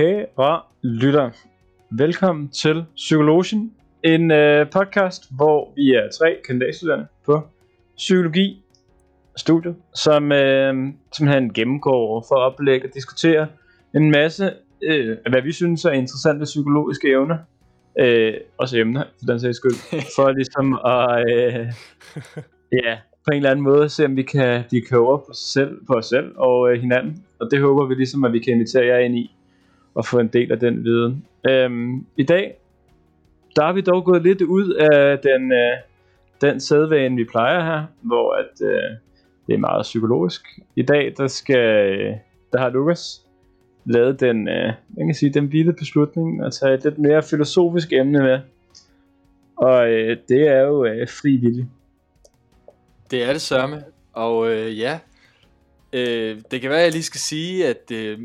Kære lytter, velkommen til Psykologien, en øh, podcast, hvor vi er tre kandidatstuderende på psykologi studiet, som øh, simpelthen gennemgår for at oplægge og diskutere en masse, øh, hvad vi synes er interessante psykologiske evner, øh, også emner for den sags skyld, for ligesom at, øh, ja, på en eller anden måde se om vi kan blive klogere på, selv, på os selv og øh, hinanden, og det håber vi ligesom, at vi kan invitere jer ind i at få en del af den viden. Øhm, I dag, der har vi dog gået lidt ud af den, øh, den sædvane, vi plejer her, hvor at, øh, det er meget psykologisk. I dag, der skal, øh, der har Lukas lavet den, øh, man kan sige, den vilde beslutning at tage et lidt mere filosofisk emne med. Og øh, det er jo øh, fri vilje. Det er det samme. Og øh, ja, øh, det kan være, at jeg lige skal sige, at øh,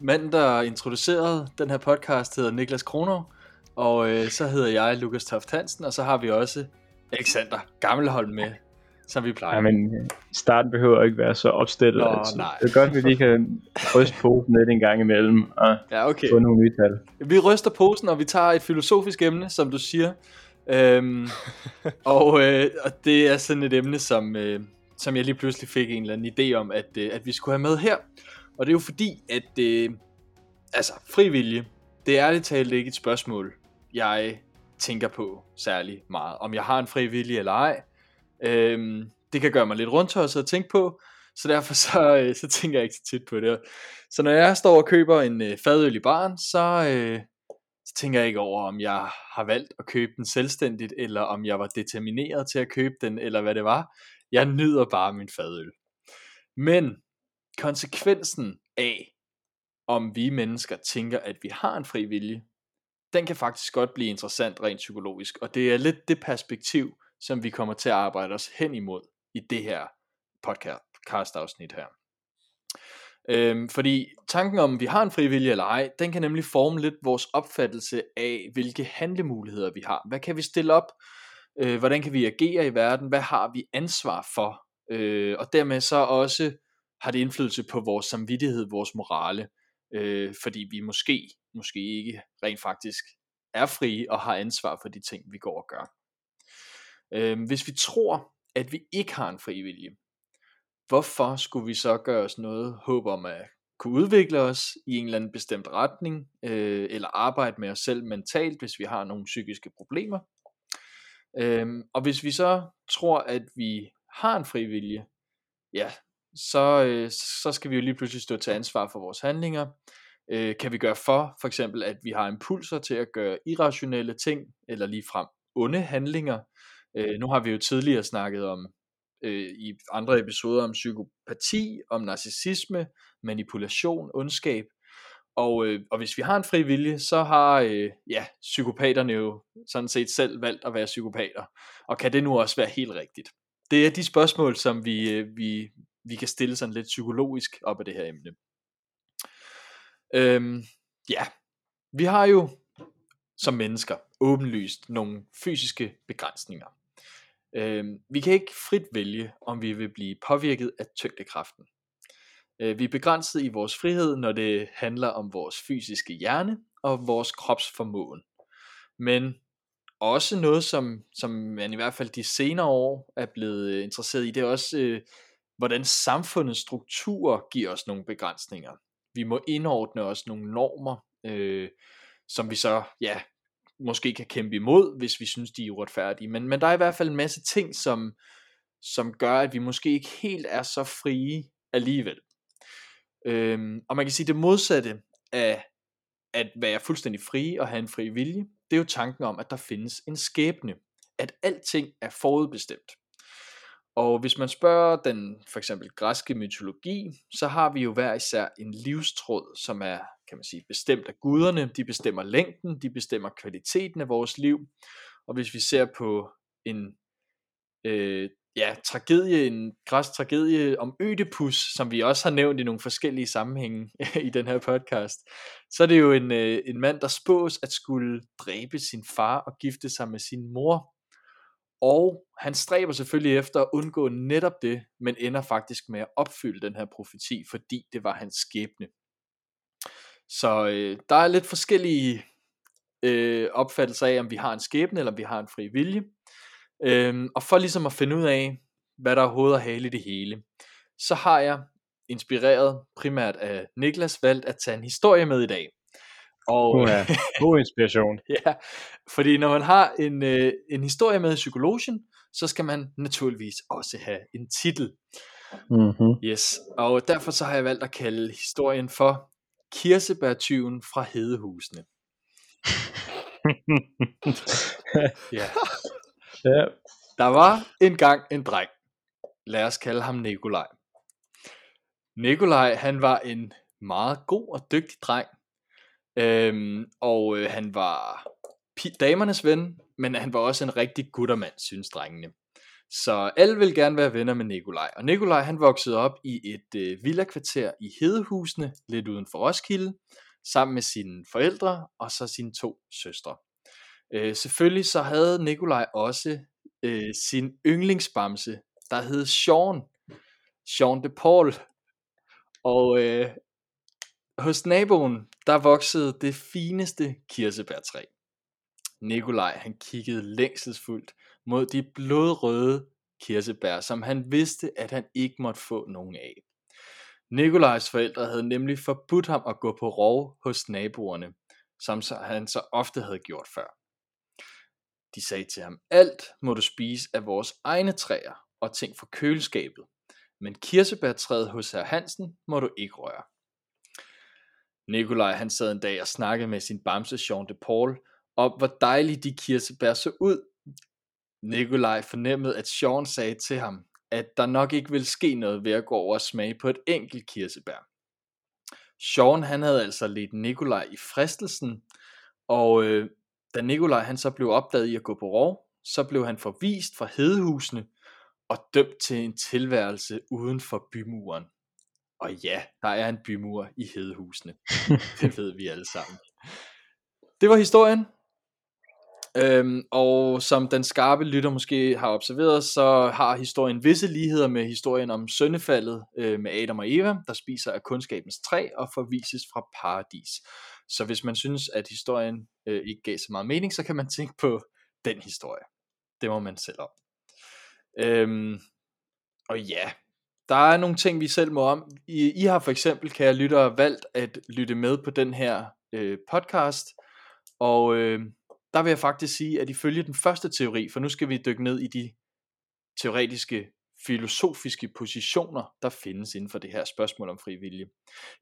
manden, der introducerede den her podcast, hedder Niklas Kronov, og øh, så hedder jeg Lukas Toft Hansen, og så har vi også Alexander Gammelholm med, som vi plejer. Ja, men øh, starten behøver ikke være så opstillet. Nå, altså. nej. Det er godt, at vi lige kan ryste posen lidt en gang imellem og Ja, okay. få nogle nye tal. Vi ryster posen, og vi tager et filosofisk emne, som du siger. Øhm, og, øh, og det er sådan et emne, som, øh, som jeg lige pludselig fik en eller anden idé om, at, øh, at vi skulle have med her. Og det er jo fordi, at øh, altså, frivillige, det er ærligt talt ikke et spørgsmål, jeg tænker på særlig meget. Om jeg har en frivillig eller ej. Øhm, det kan gøre mig lidt rundt at tænke på, så derfor så, øh, så tænker jeg ikke så tit på det. Så når jeg står og køber en øh, fadøl i baren, så, øh, så tænker jeg ikke over, om jeg har valgt at købe den selvstændigt, eller om jeg var determineret til at købe den, eller hvad det var. Jeg nyder bare min fadøl. Men konsekvensen af, om vi mennesker tænker, at vi har en fri vilje, den kan faktisk godt blive interessant rent psykologisk, og det er lidt det perspektiv, som vi kommer til at arbejde os hen imod i det her podcast afsnit her. Øhm, fordi tanken om, vi har en frivillig eller ej, den kan nemlig forme lidt vores opfattelse af, hvilke handlemuligheder vi har. Hvad kan vi stille op? Øh, hvordan kan vi agere i verden? Hvad har vi ansvar for? Øh, og dermed så også har det indflydelse på vores samvittighed, vores morale. Øh, fordi vi måske, måske ikke rent faktisk er frie og har ansvar for de ting, vi går og gør. Øh, hvis vi tror, at vi ikke har en fri vilje, hvorfor skulle vi så gøre os noget håb om at kunne udvikle os i en eller anden bestemt retning, øh, eller arbejde med os selv mentalt, hvis vi har nogle psykiske problemer. Øhm, og hvis vi så tror, at vi har en frivillige, ja, så, øh, så skal vi jo lige pludselig stå til ansvar for vores handlinger. Øh, kan vi gøre for, for eksempel, at vi har impulser til at gøre irrationelle ting, eller ligefrem onde handlinger. Øh, nu har vi jo tidligere snakket om øh, i andre episoder om psykopati, om narcissisme, manipulation, ondskab. Og, øh, og hvis vi har en fri vilje, så har øh, ja, psykopaterne jo sådan set selv valgt at være psykopater. Og kan det nu også være helt rigtigt? Det er de spørgsmål, som vi, øh, vi, vi kan stille sådan lidt psykologisk op af det her emne. Øhm, ja, vi har jo som mennesker åbenlyst nogle fysiske begrænsninger. Øhm, vi kan ikke frit vælge, om vi vil blive påvirket af tyngdekraften. Øh, vi er begrænset i vores frihed, når det handler om vores fysiske hjerne og vores kropsformåen. Men også noget, som, som man i hvert fald de senere år er blevet interesseret i, det er også, øh, hvordan samfundets strukturer giver os nogle begrænsninger. Vi må indordne os nogle normer, øh, som vi så ja, måske kan kæmpe imod, hvis vi synes, de er uretfærdige. Men, men der er i hvert fald en masse ting, som, som gør, at vi måske ikke helt er så frie alligevel. Øhm, og man kan sige, det modsatte af at være fuldstændig fri og have en fri vilje, det er jo tanken om, at der findes en skæbne. At alting er forudbestemt. Og hvis man spørger den for eksempel græske mytologi, så har vi jo hver især en livstråd, som er, kan man sige, bestemt af guderne. De bestemmer længden, de bestemmer kvaliteten af vores liv. Og hvis vi ser på en øh, ja, tragedie, en græsk tragedie om Ødipus, som vi også har nævnt i nogle forskellige sammenhænge i den her podcast, så er det jo en, øh, en mand, der spås at skulle dræbe sin far og gifte sig med sin mor. Og han stræber selvfølgelig efter at undgå netop det, men ender faktisk med at opfylde den her profeti, fordi det var hans skæbne. Så øh, der er lidt forskellige øh, opfattelser af, om vi har en skæbne, eller om vi har en fri vilje. Øh, og for ligesom at finde ud af, hvad der er hoved og hale i det hele, så har jeg, inspireret primært af Niklas, valgt at tage en historie med i dag. Og, uh, ja. God inspiration. ja, fordi når man har en, øh, en historie med i psykologien, så skal man naturligvis også have en titel. Mm-hmm. Yes, og derfor så har jeg valgt at kalde historien for Kirsebærtyven fra Hedehusene. ja. ja. Der var engang en dreng. Lad os kalde ham Nikolaj. Nikolaj, han var en meget god og dygtig dreng. Øhm, og øh, han var damernes ven, men han var også en rigtig guttermand, synes drengene. Så alle vil gerne være venner med Nikolaj. Og Nikolaj han voksede op i et øh, villakvarter i Hedehusene, lidt uden for Roskilde, sammen med sine forældre og så sine to søstre. Øh, selvfølgelig så havde Nikolaj også øh, sin yndlingsbamse, der hed Sean. Sean de Paul. Og øh, hos naboen, der voksede det fineste kirsebærtræ. Nikolaj han kiggede længselsfuldt mod de blodrøde kirsebær, som han vidste, at han ikke måtte få nogen af. Nikolajs forældre havde nemlig forbudt ham at gå på rov hos naboerne, som han så ofte havde gjort før. De sagde til ham, alt må du spise af vores egne træer og ting fra køleskabet, men kirsebærtræet hos herr Hansen må du ikke røre. Nikolaj han sad en dag og snakkede med sin bamse Jean de Paul om hvor dejlige de kirsebær så ud. Nikolaj fornemmede at Sean sagde til ham at der nok ikke ville ske noget ved at gå over og smage på et enkelt kirsebær. Sean han havde altså ledt Nikolaj i fristelsen, og øh, da Nikolaj han så blev opdaget i at gå på rov, så blev han forvist fra hedehusene og dømt til en tilværelse uden for bymuren. Og ja, der er en bymur i hedehusene. det ved vi alle sammen. Det var historien. Øhm, og som den skarpe lytter måske har observeret, så har historien visse ligheder med historien om søndefaldet øh, med Adam og Eva, der spiser af kundskabens træ og forvises fra paradis. Så hvis man synes, at historien øh, ikke gav så meget mening, så kan man tænke på den historie. Det må man selv om. Øhm, og ja, der er nogle ting, vi selv må om. I, I har for eksempel, kan jeg lytte, valgt at lytte med på den her øh, podcast, og øh, der vil jeg faktisk sige, at ifølge den første teori, for nu skal vi dykke ned i de teoretiske filosofiske positioner, der findes inden for det her spørgsmål om fri vilje.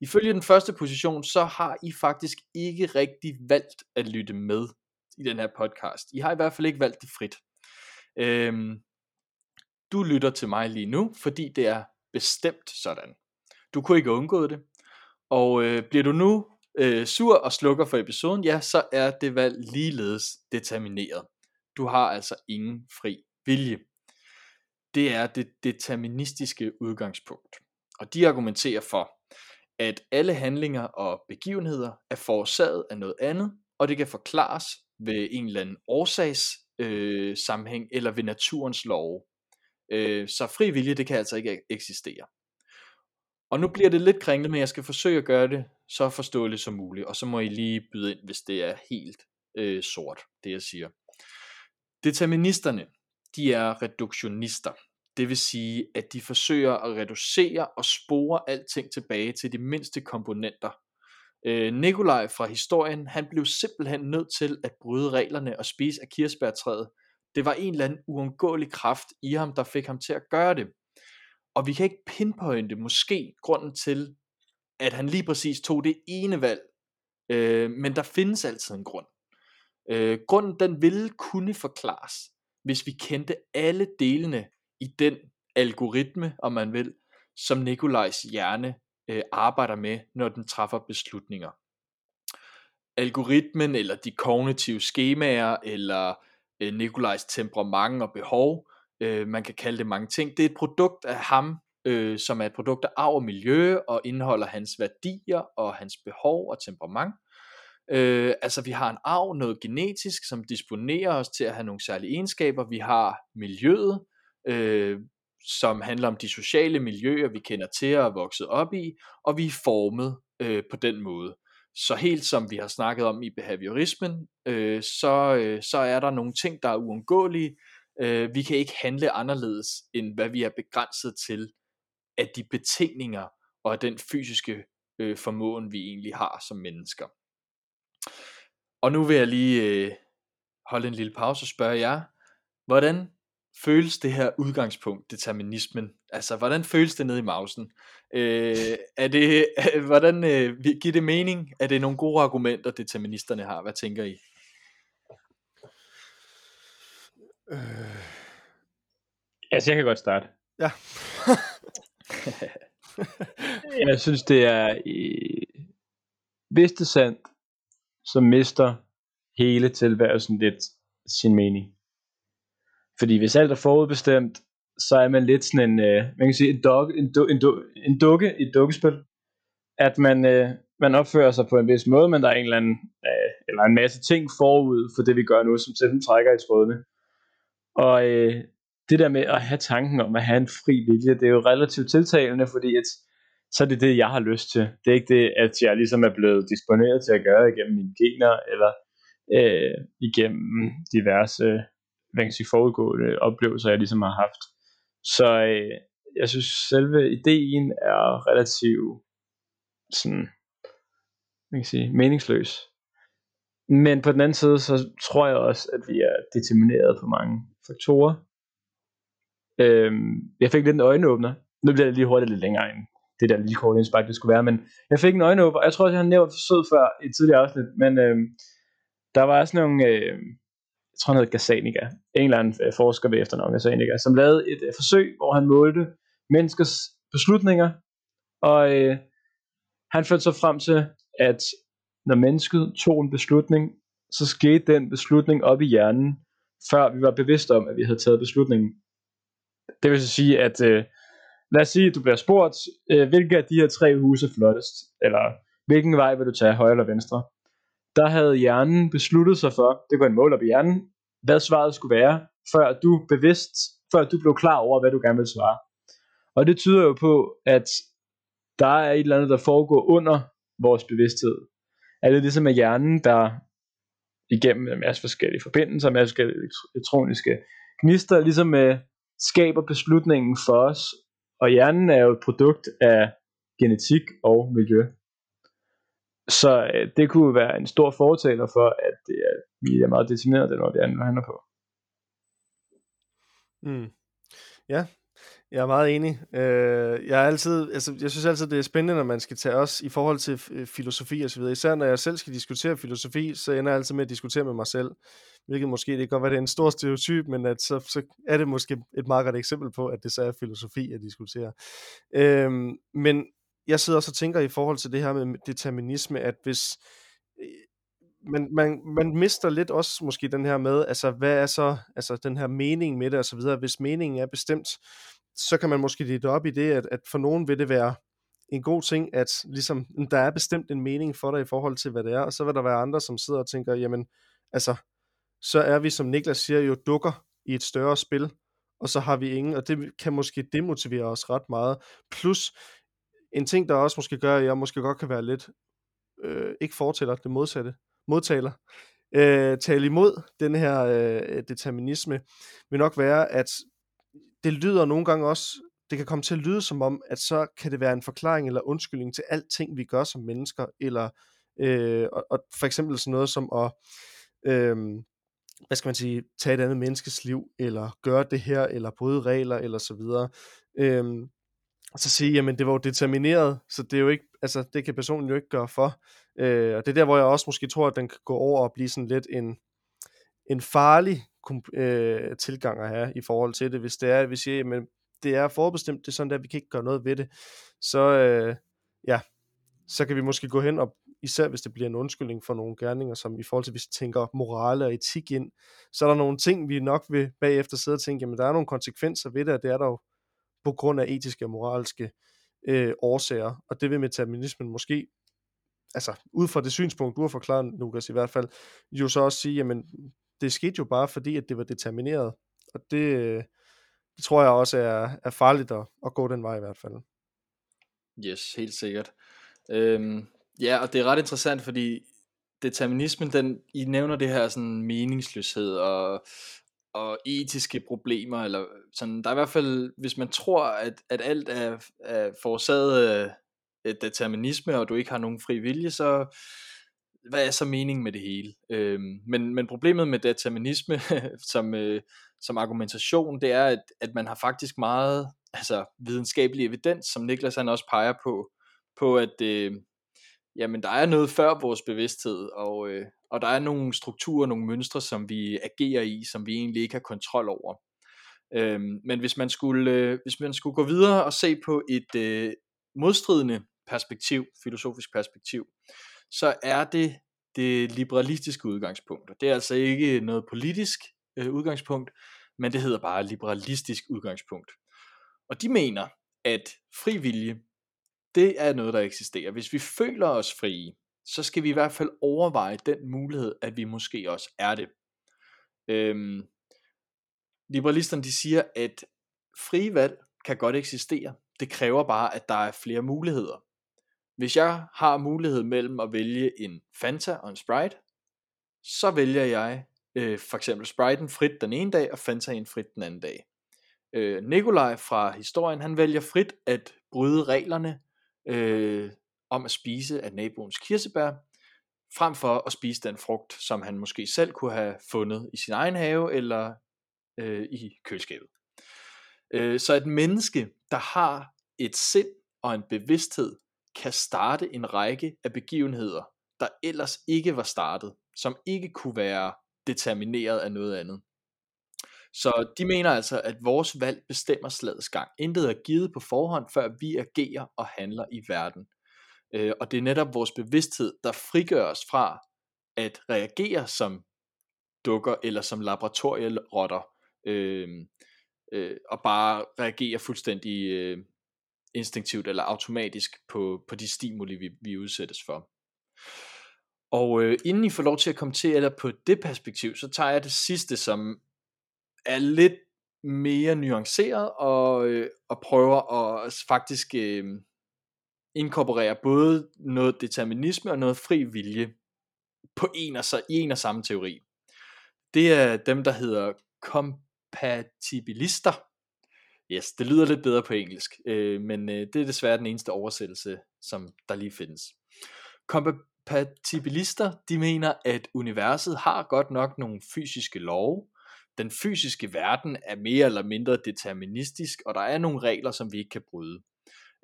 Ifølge den første position, så har I faktisk ikke rigtig valgt at lytte med i den her podcast. I har i hvert fald ikke valgt det frit. Øhm, du lytter til mig lige nu, fordi det er bestemt sådan. Du kunne ikke undgå det. Og øh, bliver du nu øh, sur og slukker for episoden, ja, så er det valg ligeledes determineret. Du har altså ingen fri vilje. Det er det deterministiske udgangspunkt. Og de argumenterer for, at alle handlinger og begivenheder er forårsaget af noget andet, og det kan forklares ved en eller anden årsags øh, sammenhæng eller ved naturens love. Øh, så fri vilje, det kan altså ikke eksistere. Og nu bliver det lidt kringlet, men jeg skal forsøge at gøre det så forståeligt som muligt, og så må I lige byde ind, hvis det er helt øh, sort, det jeg siger. Deterministerne, de er reduktionister. Det vil sige, at de forsøger at reducere og spore alting tilbage til de mindste komponenter. Øh, Nikolaj fra historien, han blev simpelthen nødt til at bryde reglerne og spise af kirsebærtræet. Det var en eller anden uundgåelig kraft i ham, der fik ham til at gøre det. Og vi kan ikke pinpointe måske grunden til, at han lige præcis tog det ene valg. Øh, men der findes altid en grund. Øh, grunden den ville kunne forklares, hvis vi kendte alle delene i den algoritme, om man vil, som Nikolajs hjerne øh, arbejder med, når den træffer beslutninger. Algoritmen, eller de kognitive skemaer, eller øh, Nikolajs temperament og behov, øh, man kan kalde det mange ting, det er et produkt af ham, øh, som er et produkt af arv og miljø, og indeholder hans værdier og hans behov og temperament. Øh, altså vi har en arv, noget genetisk, som disponerer os til at have nogle særlige egenskaber. Vi har miljøet, øh, som handler om de sociale miljøer, vi kender til og er vokset op i, og vi er formet øh, på den måde så helt som vi har snakket om i behaviorismen, øh, så, øh, så er der nogle ting, der er uundgåelige. Øh, vi kan ikke handle anderledes, end hvad vi er begrænset til af de betingninger og af den fysiske øh, formåen, vi egentlig har som mennesker. Og nu vil jeg lige øh, holde en lille pause og spørge jer, hvordan føles det her udgangspunkt, determinismen? Altså, hvordan føles det nede i mausen? Øh, er det, hvordan øh, giver det mening? Er det nogle gode argumenter, deterministerne har? Hvad tænker I? Øh. Altså, jeg kan godt starte. Ja. jeg synes, det er... Hvis det er sandt, så mister hele tilværelsen lidt sin mening. Fordi hvis alt er forudbestemt, så er man lidt sådan en, øh, man kan sige, en, dog, en, du, en, du, en dukke i et dukkespil. At man, øh, man opfører sig på en vis måde, men der er en eller anden, øh, eller en masse ting forud for det, vi gør nu, som selv trækker i trådene. Og øh, det der med at have tanken om at have en fri vilje, det er jo relativt tiltalende, fordi at, så er det det, jeg har lyst til. Det er ikke det, at jeg ligesom er blevet disponeret til at gøre igennem mine gener, eller øh, igennem diverse hvad kan sige, forudgående oplevelser, jeg ligesom har haft. Så øh, jeg synes, selve ideen er relativt sådan, man kan sige, meningsløs. Men på den anden side, så tror jeg også, at vi er determineret på mange faktorer. Øhm, jeg fik lidt en øjenåbner. Nu bliver det lige hurtigt lidt længere end det der lille kort indspark, det skulle være, men jeg fik en øjenåbner. Jeg tror også, jeg har nævnt forsøget før i et tidligere afsnit, men øhm, der var sådan nogle, øh, jeg tror han hedder Gazzaniga, en eller anden øh, forsker ved efternavn Gazzaniga, som lavede et øh, forsøg, hvor han målte menneskers beslutninger, og øh, han førte så frem til, at når mennesket tog en beslutning, så skete den beslutning op i hjernen, før vi var bevidste om, at vi havde taget beslutningen. Det vil så sige, at øh, lad os sige, at du bliver spurgt, øh, hvilke af de her tre huse er flottest, eller hvilken vej vil du tage, højre eller venstre? Der havde hjernen besluttet sig for, det går en mål op i hjernen, hvad svaret skulle være, før du bevidst, før du blev klar over, hvad du gerne vil svare. Og det tyder jo på, at der er et eller andet, der foregår under vores bevidsthed. Er det ligesom at hjernen, der igennem en masse forskellige forbindelser, en masse forskellige elektroniske gnister, ligesom uh, skaber beslutningen for os. Og hjernen er jo et produkt af genetik og miljø. Så øh, det kunne være en stor fortaler for, at øh, det er, vi er meget determineret den måde, vi handler på. Mm. Ja, jeg er meget enig. Øh, jeg, er altid, altså, jeg synes altid, det er spændende, når man skal tage os i forhold til øh, filosofi og så videre. Især når jeg selv skal diskutere filosofi, så ender jeg altid med at diskutere med mig selv. Hvilket måske, det kan godt være, det er en stor stereotyp, men at så, så er det måske et meget godt eksempel på, at det så er filosofi at diskutere. Øh, men jeg sidder også og tænker i forhold til det her med determinisme, at hvis øh, man, man, man mister lidt også måske den her med, altså hvad er så altså den her mening med det og så videre. Hvis meningen er bestemt, så kan man måske lidt op i det, at, at for nogen vil det være en god ting, at ligesom, hm, der er bestemt en mening for dig i forhold til, hvad det er, og så vil der være andre, som sidder og tænker, jamen, altså, så er vi, som Niklas siger, jo dukker i et større spil, og så har vi ingen, og det kan måske demotivere os ret meget. Plus, en ting, der også måske gør, at jeg måske godt kan være lidt, øh, ikke fortæller, det modsatte, modtaler, øh, tale imod den her øh, determinisme, vil nok være, at det lyder nogle gange også, det kan komme til at lyde som om, at så kan det være en forklaring eller undskyldning til alting, vi gør som mennesker, eller øh, og, og for eksempel sådan noget som at, øh, hvad skal man sige, tage et andet menneskes liv, eller gøre det her, eller bryde regler, eller så videre. Øh, og så sige, jamen det var jo determineret, så det er jo ikke, altså det kan personen jo ikke gøre for. Øh, og det er der, hvor jeg også måske tror, at den kan gå over og blive sådan lidt en, en farlig øh, tilgang at have i forhold til det, hvis det er, at vi siger, jamen det er forbestemt, det er sådan der, vi kan ikke gøre noget ved det, så øh, ja, så kan vi måske gå hen og, især hvis det bliver en undskyldning for nogle gerninger, som i forhold til, hvis vi tænker morale og etik ind, så er der nogle ting, vi nok vil bagefter sidde og tænke, jamen der er nogle konsekvenser ved det, og det er der jo på grund af etiske og moralske øh, årsager. Og det vil metaminismen måske, altså ud fra det synspunkt, du har forklaret, Lukas i hvert fald, jo så også sige, jamen det skete jo bare fordi, at det var determineret. Og det, øh, det tror jeg også er, er farligt at, at gå den vej i hvert fald. Yes, helt sikkert. Øhm, Ja, og det er ret interessant, fordi determinismen, den, I nævner det her sådan meningsløshed og, og etiske problemer, eller øh, sådan, der er i hvert fald, hvis man tror, at, at alt er, er forårsaget af determinisme, og du ikke har nogen fri vilje, så hvad er så meningen med det hele? Øhm, men, men problemet med determinisme som, øh, som argumentation, det er, at, at man har faktisk meget altså, videnskabelig evidens, som Niklas han også peger på, på at øh, jamen, der er noget før vores bevidsthed, og, øh, og der er nogle strukturer, nogle mønstre, som vi agerer i, som vi egentlig ikke har kontrol over. Øhm, men hvis man, skulle, øh, hvis man skulle gå videre og se på et øh, modstridende perspektiv, filosofisk perspektiv, så er det det liberalistiske udgangspunkt. Og det er altså ikke noget politisk øh, udgangspunkt, men det hedder bare liberalistisk udgangspunkt. Og de mener, at fri vilje, det er noget, der eksisterer. Hvis vi føler os frie, så skal vi i hvert fald overveje den mulighed, at vi måske også er det. Øhm, liberalisterne de siger, at frie valg kan godt eksistere. Det kræver bare, at der er flere muligheder. Hvis jeg har mulighed mellem at vælge en Fanta og en Sprite, så vælger jeg øh, for eksempel Sprite'en frit den ene dag, og Fantaen frit den anden dag. Øh, Nikolaj fra historien, han vælger frit at bryde reglerne øh, om at spise af naboens kirsebær, frem for at spise den frugt, som han måske selv kunne have fundet i sin egen have, eller øh, i køleskabet. Øh, så et menneske, der har et sind og en bevidsthed, kan starte en række af begivenheder, der ellers ikke var startet, som ikke kunne være determineret af noget andet. Så de mener altså, at vores valg bestemmer slagets gang. Intet er givet på forhånd, før vi agerer og handler i verden. Øh, og det er netop vores bevidsthed, der frigør os fra at reagere som dukker eller som laboratorierotter, øh, øh, og bare reagere fuldstændig øh, instinktivt eller automatisk på, på de stimuli, vi, vi udsættes for. Og øh, inden I får lov til at kommentere på det perspektiv, så tager jeg det sidste, som er lidt mere nuanceret og, øh, og prøver at faktisk øh, inkorporere både noget determinisme og noget fri vilje på en og, så, i en og samme teori. Det er dem, der hedder kompatibilister, Yes, det lyder lidt bedre på engelsk, øh, men øh, det er desværre den eneste oversættelse, som der lige findes. Kompatibilister, de mener, at universet har godt nok nogle fysiske love. Den fysiske verden er mere eller mindre deterministisk, og der er nogle regler, som vi ikke kan bryde.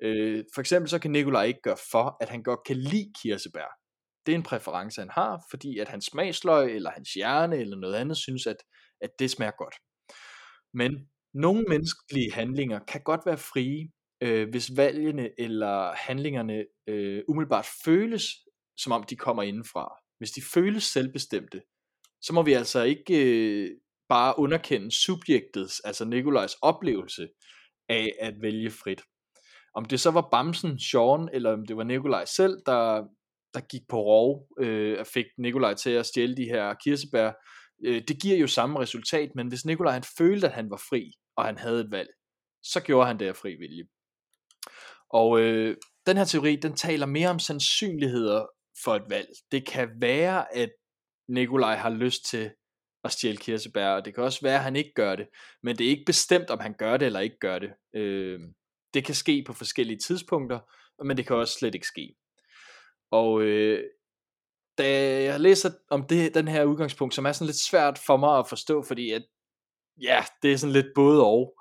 Øh, for eksempel så kan Nikolaj ikke gøre for, at han godt kan lide kirsebær. Det er en præference, han har, fordi at hans smagsløg, eller hans hjerne, eller noget andet, synes, at, at det smager godt. Men nogle menneskelige handlinger kan godt være frie, øh, hvis valgene eller handlingerne øh, umiddelbart føles, som om de kommer indenfra. Hvis de føles selvbestemte, så må vi altså ikke øh, bare underkende subjektets, altså Nikolajs oplevelse af at vælge frit. Om det så var Bamsen, Sean, eller om det var Nikolaj selv, der, der gik på rov øh, og fik Nikolaj til at stjæle de her kirsebær, øh, det giver jo samme resultat, men hvis Nikolaj han følte, at han var fri, og han havde et valg, så gjorde han det af fri vilje. Og øh, den her teori, den taler mere om sandsynligheder for et valg. Det kan være, at Nikolaj har lyst til at stjæle kirsebær, og det kan også være, at han ikke gør det, men det er ikke bestemt, om han gør det eller ikke gør det. Øh, det kan ske på forskellige tidspunkter, men det kan også slet ikke ske. Og øh, da jeg læser om det, den her udgangspunkt, som er sådan lidt svært for mig at forstå, fordi at ja, det er sådan lidt både og.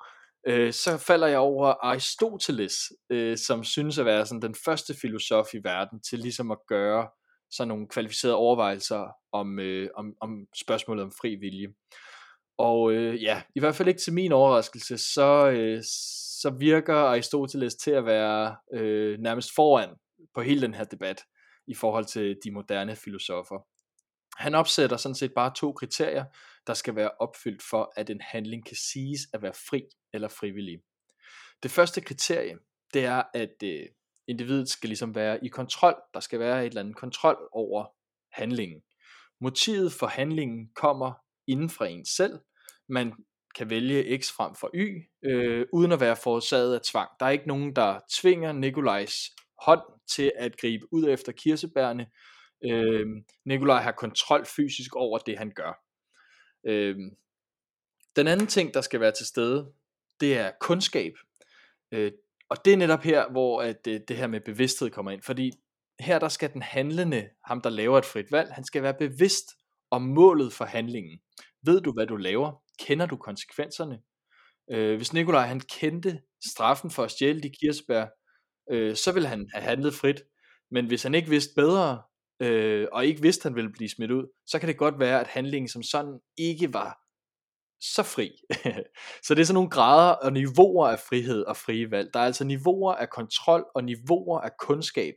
Øh, så falder jeg over Aristoteles, øh, som synes at være sådan den første filosof i verden til ligesom at gøre sådan nogle kvalificerede overvejelser om, øh, om, om spørgsmålet om fri vilje. Og øh, ja, i hvert fald ikke til min overraskelse, så, øh, så virker Aristoteles til at være øh, nærmest foran på hele den her debat i forhold til de moderne filosofer. Han opsætter sådan set bare to kriterier, der skal være opfyldt for, at en handling kan siges at være fri eller frivillig. Det første kriterie, det er, at øh, individet skal ligesom være i kontrol. Der skal være et eller andet kontrol over handlingen. Motivet for handlingen kommer inden fra en selv. Man kan vælge X frem for Y, øh, uden at være forårsaget af tvang. Der er ikke nogen, der tvinger Nikolajs hånd til at gribe ud efter kirsebærne. Øh, Nikolaj har kontrol fysisk over det, han gør. Øh, den anden ting, der skal være til stede, det er kundskab. Øh, og det er netop her, hvor at, det, det her med bevidsthed kommer ind. Fordi her der skal den handlende, ham der laver et frit valg, han skal være bevidst om målet for handlingen. Ved du, hvad du laver? Kender du konsekvenserne? Øh, hvis Nikolaj han kendte straffen for at stjæle de kirsebær, øh, så ville han have handlet frit. Men hvis han ikke vidste bedre, øh, og ikke vidste, at han ville blive smidt ud, så kan det godt være, at handlingen som sådan ikke var så fri. så det er sådan nogle grader og niveauer af frihed og frie valg. Der er altså niveauer af kontrol og niveauer af kundskab,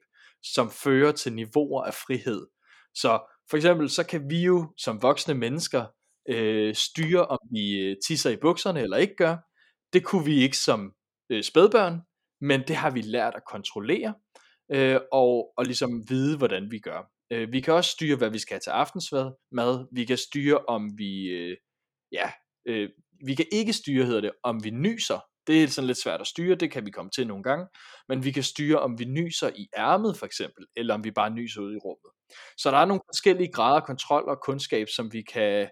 som fører til niveauer af frihed. Så for eksempel så kan vi jo som voksne mennesker øh, styre, om vi øh, tisser i bukserne eller ikke gør. Det kunne vi ikke som øh, spædbørn, men det har vi lært at kontrollere øh, og, og ligesom vide, hvordan vi gør. Øh, vi kan også styre, hvad vi skal have til aftensmad. Mad. Vi kan styre, om vi, øh, ja, øh, vi kan ikke styre, hedder det, om vi nyser. Det er sådan lidt svært at styre, det kan vi komme til nogle gange. Men vi kan styre, om vi nyser i ærmet for eksempel, eller om vi bare nyser ud i rummet. Så der er nogle forskellige grader af kontrol og kundskab, som vi kan,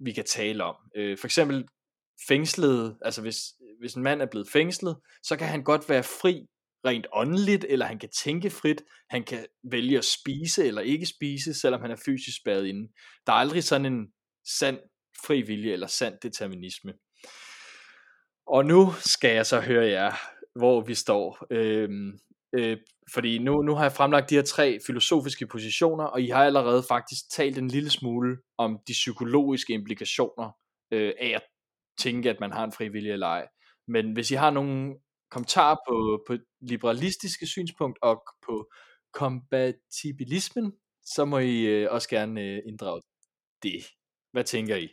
vi kan tale om. Øh, for eksempel fængslet, altså hvis, hvis en mand er blevet fængslet, så kan han godt være fri rent åndeligt, eller han kan tænke frit, han kan vælge at spise eller ikke spise, selvom han er fysisk spadet inde. Der er aldrig sådan en sand fri vilje eller sand determinisme. Og nu skal jeg så høre jer, hvor vi står. Øhm, øh, fordi nu, nu har jeg fremlagt de her tre filosofiske positioner, og I har allerede faktisk talt en lille smule om de psykologiske implikationer øh, af at tænke, at man har en fri vilje eller ej. Men hvis I har nogle kommentarer på, på liberalistiske synspunkt og på kompatibilismen, så må I øh, også gerne øh, inddrage det. Hvad tænker I?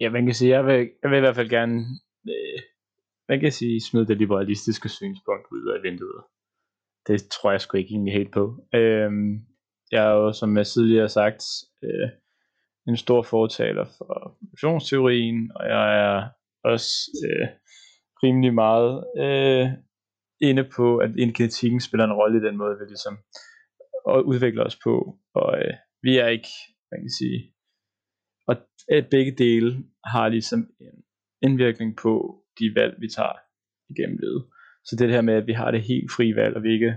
Ja, man kan sige, jeg vil, jeg vil i hvert fald gerne, øh, man kan sige, smide det liberalistiske synspunkt ud af vinduet. Det tror jeg sgu ikke egentlig helt på. Øh, jeg er jo, som jeg tidligere har sagt, øh, en stor fortaler for evolutionsteorien, og jeg er også øh, rimelig meget øh, inde på, at genetikken spiller en rolle i den måde, vi ligesom udvikler os på. Og øh, vi er ikke, man kan sige, at begge dele har ligesom en indvirkning på de valg, vi tager igennem livet. Så det her med, at vi har det helt frie valg, og vi ikke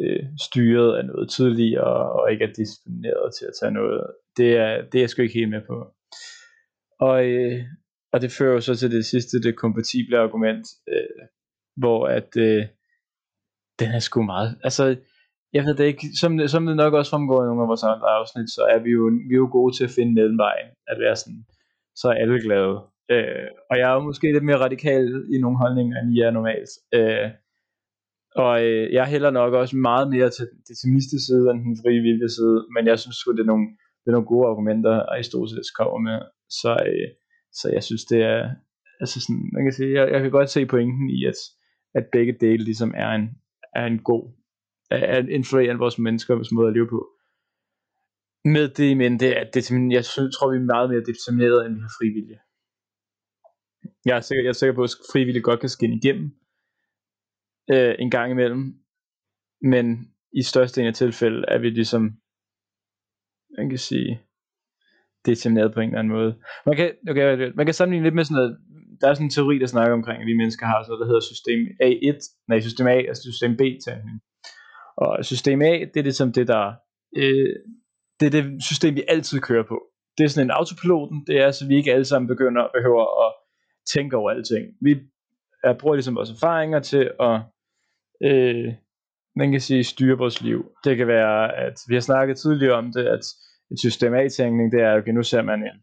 øh, styret af noget tidligere, og ikke er disciplineret til at tage noget, det er, det er jeg sgu ikke helt med på. Og, øh, og det fører jo så til det sidste, det kompatible argument, øh, hvor at øh, den er sgu meget, altså jeg ved det ikke, som, som det nok også fremgår i nogle af vores andre afsnit, så er vi jo, vi er jo gode til at finde mellemvejen, at være sådan, så er alle glade. Øh, og jeg er jo måske lidt mere radikal i nogle holdninger, end I er normalt. Øh, og øh, jeg hælder nok også meget mere til den deterministiske side, end den frie vilje side, men jeg synes sgu, det er nogle, det er nogle gode argumenter, Aristoteles kommer med. Så, øh, så jeg synes, det er, altså sådan, man kan sige, jeg, jeg kan godt se pointen i, at, at begge dele ligesom er en, er en god at influere vores menneskers måde at leve på. Med det i mente, at det, jeg synes, tror, vi er meget mere determineret, end vi har frivillige. Jeg er sikker, jeg er sikker på, at frivillige godt kan skinne igennem øh, en gang imellem, men i største af tilfælde er vi ligesom, man kan sige, determineret på en eller anden måde. Man kan, okay, man kan sammenligne lidt med sådan noget, der er sådan en teori, der snakker omkring, at vi mennesker har sådan noget, der hedder system A1, nej, system A, altså system B-tænkning. Og system A, det er ligesom det, der, øh, det er det system, vi altid kører på. Det er sådan en autopiloten, det er, så vi ikke alle sammen begynder at behøver at tænke over alting. Vi er, bruger ligesom vores erfaringer til at, øh, man kan sige, styre vores liv. Det kan være, at vi har snakket tidligere om det, at et system A-tænkning, det er, okay, nu ser man en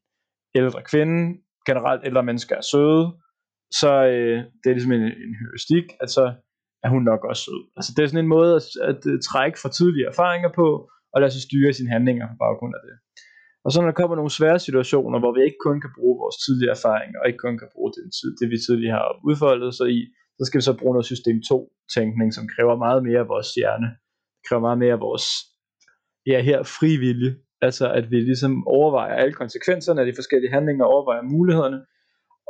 ældre kvinde, generelt ældre mennesker er søde, så øh, det er ligesom en, en heuristik, at så er hun nok også sød. Altså det er sådan en måde at, at, at trække fra tidligere erfaringer på, og lade sig styre sine handlinger på baggrund af det. Og så når der kommer nogle svære situationer, hvor vi ikke kun kan bruge vores tidligere erfaringer, og ikke kun kan bruge det, det vi tidligere har udfoldet sig i, så skal vi så bruge noget system 2 tænkning, som kræver meget mere af vores hjerne. Det kræver meget mere af vores, ja her, frivillige. Altså at vi ligesom overvejer alle konsekvenserne af de forskellige handlinger, overvejer mulighederne,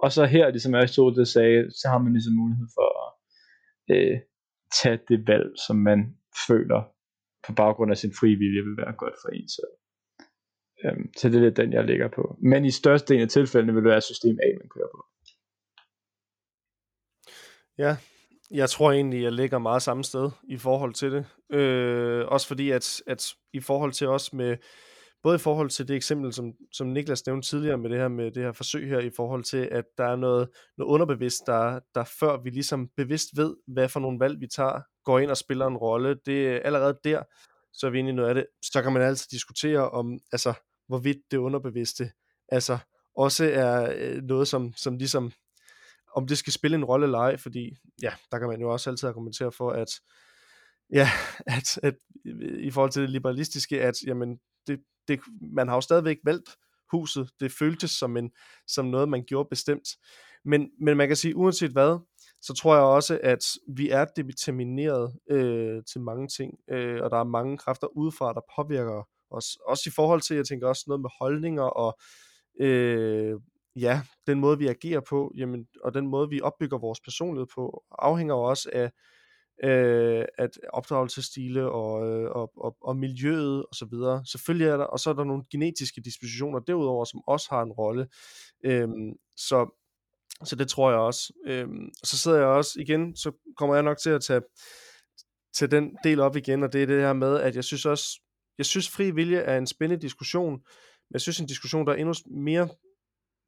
Og så her, ligesom Aristoteles sagde, så har man ligesom mulighed for at øh, tage det valg, som man føler på baggrund af sin frivillige vilje vil være godt for en selv. Øhm, så det er lidt den, jeg ligger på. Men i størstedelen af tilfældene vil det være system A, man kører på. Ja, jeg tror egentlig, jeg ligger meget samme sted i forhold til det. Øh, også fordi, at, at i forhold til os med, både i forhold til det eksempel, som, som Niklas nævnte tidligere med det her med det her forsøg her, i forhold til, at der er noget, noget underbevidst, der, der før vi ligesom bevidst ved, hvad for nogle valg vi tager, går ind og spiller en rolle. Det er allerede der, så er vi inde i noget af det. Så kan man altid diskutere om, altså, hvorvidt det underbevidste, altså, også er øh, noget, som, som ligesom om det skal spille en rolle eller ej, fordi ja, der kan man jo også altid argumentere for, at ja, at, at i forhold til det liberalistiske, at jamen, det, man har jo stadigvæk valgt huset, det føltes som, en, som noget, man gjorde bestemt. Men, men man kan sige, uanset hvad, så tror jeg også, at vi er determineret øh, til mange ting, øh, og der er mange kræfter udefra, der påvirker os. Også i forhold til, jeg tænker også noget med holdninger og øh, ja, den måde vi agerer på, jamen, og den måde vi opbygger vores personlighed på, afhænger også af øh, at opdragelsesstile og, øh, og, og, og miljøet og så videre. Selvfølgelig er der, og så er der nogle genetiske dispositioner derudover, som også har en rolle. Øh, så, så det tror jeg også. Øh, så sidder jeg også igen, så kommer jeg nok til at tage, tage den del op igen, og det er det her med, at jeg synes også, jeg synes fri vilje er en spændende diskussion, men jeg synes en diskussion, der er endnu mere